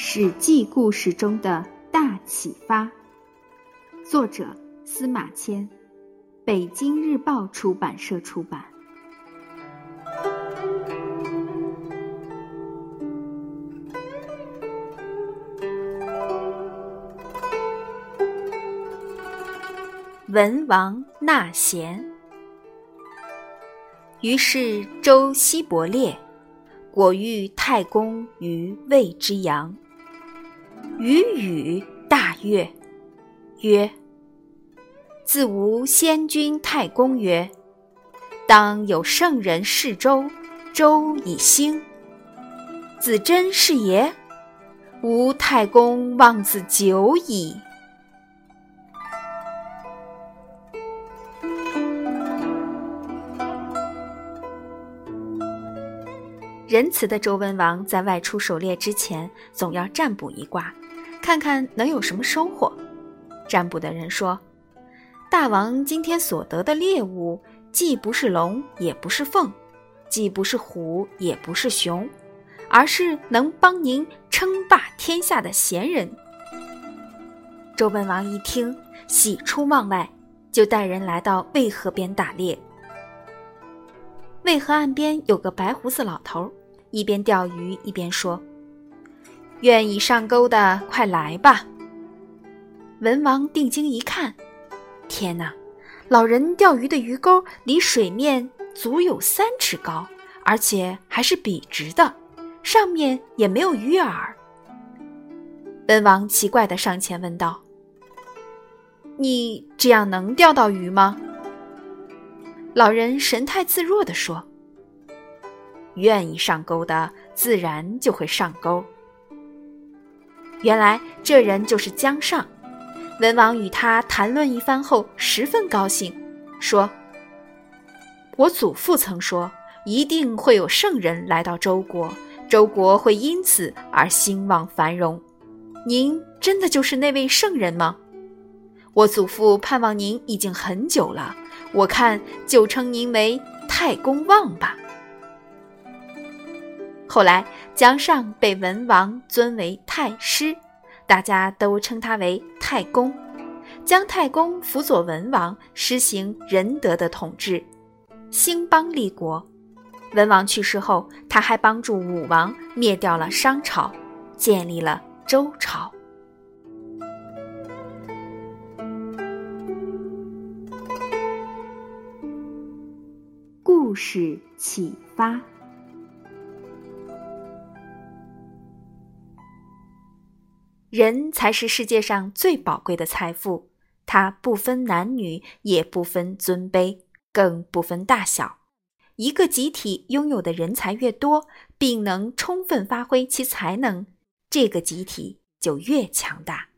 史记故事中的大启发，作者司马迁，北京日报出版社出版。文王纳贤，于是周西伯烈。果遇太公于魏之阳，禹禹大悦，曰：“自吾先君太公曰：‘当有圣人事周，周以兴。’子真是也？吾太公望子久矣。”仁慈的周文王在外出狩猎之前，总要占卜一卦，看看能有什么收获。占卜的人说：“大王今天所得的猎物，既不是龙，也不是凤，既不是虎，也不是熊，而是能帮您称霸天下的贤人。”周文王一听，喜出望外，就带人来到渭河边打猎。渭河岸边有个白胡子老头。一边钓鱼一边说：“愿意上钩的，快来吧！”文王定睛一看，天哪！老人钓鱼的鱼钩离水面足有三尺高，而且还是笔直的，上面也没有鱼饵。文王奇怪的上前问道：“你这样能钓到鱼吗？”老人神态自若地说。愿意上钩的，自然就会上钩。原来这人就是姜尚。文王与他谈论一番后，十分高兴，说：“我祖父曾说，一定会有圣人来到周国，周国会因此而兴旺繁荣。您真的就是那位圣人吗？我祖父盼望您已经很久了，我看就称您为太公望吧。”后来，姜尚被文王尊为太师，大家都称他为太公。姜太公辅佐文王，施行仁德的统治，兴邦立国。文王去世后，他还帮助武王灭掉了商朝，建立了周朝。事启发。人才是世界上最宝贵的财富，它不分男女，也不分尊卑，更不分大小。一个集体拥有的人才越多，并能充分发挥其才能，这个集体就越强大。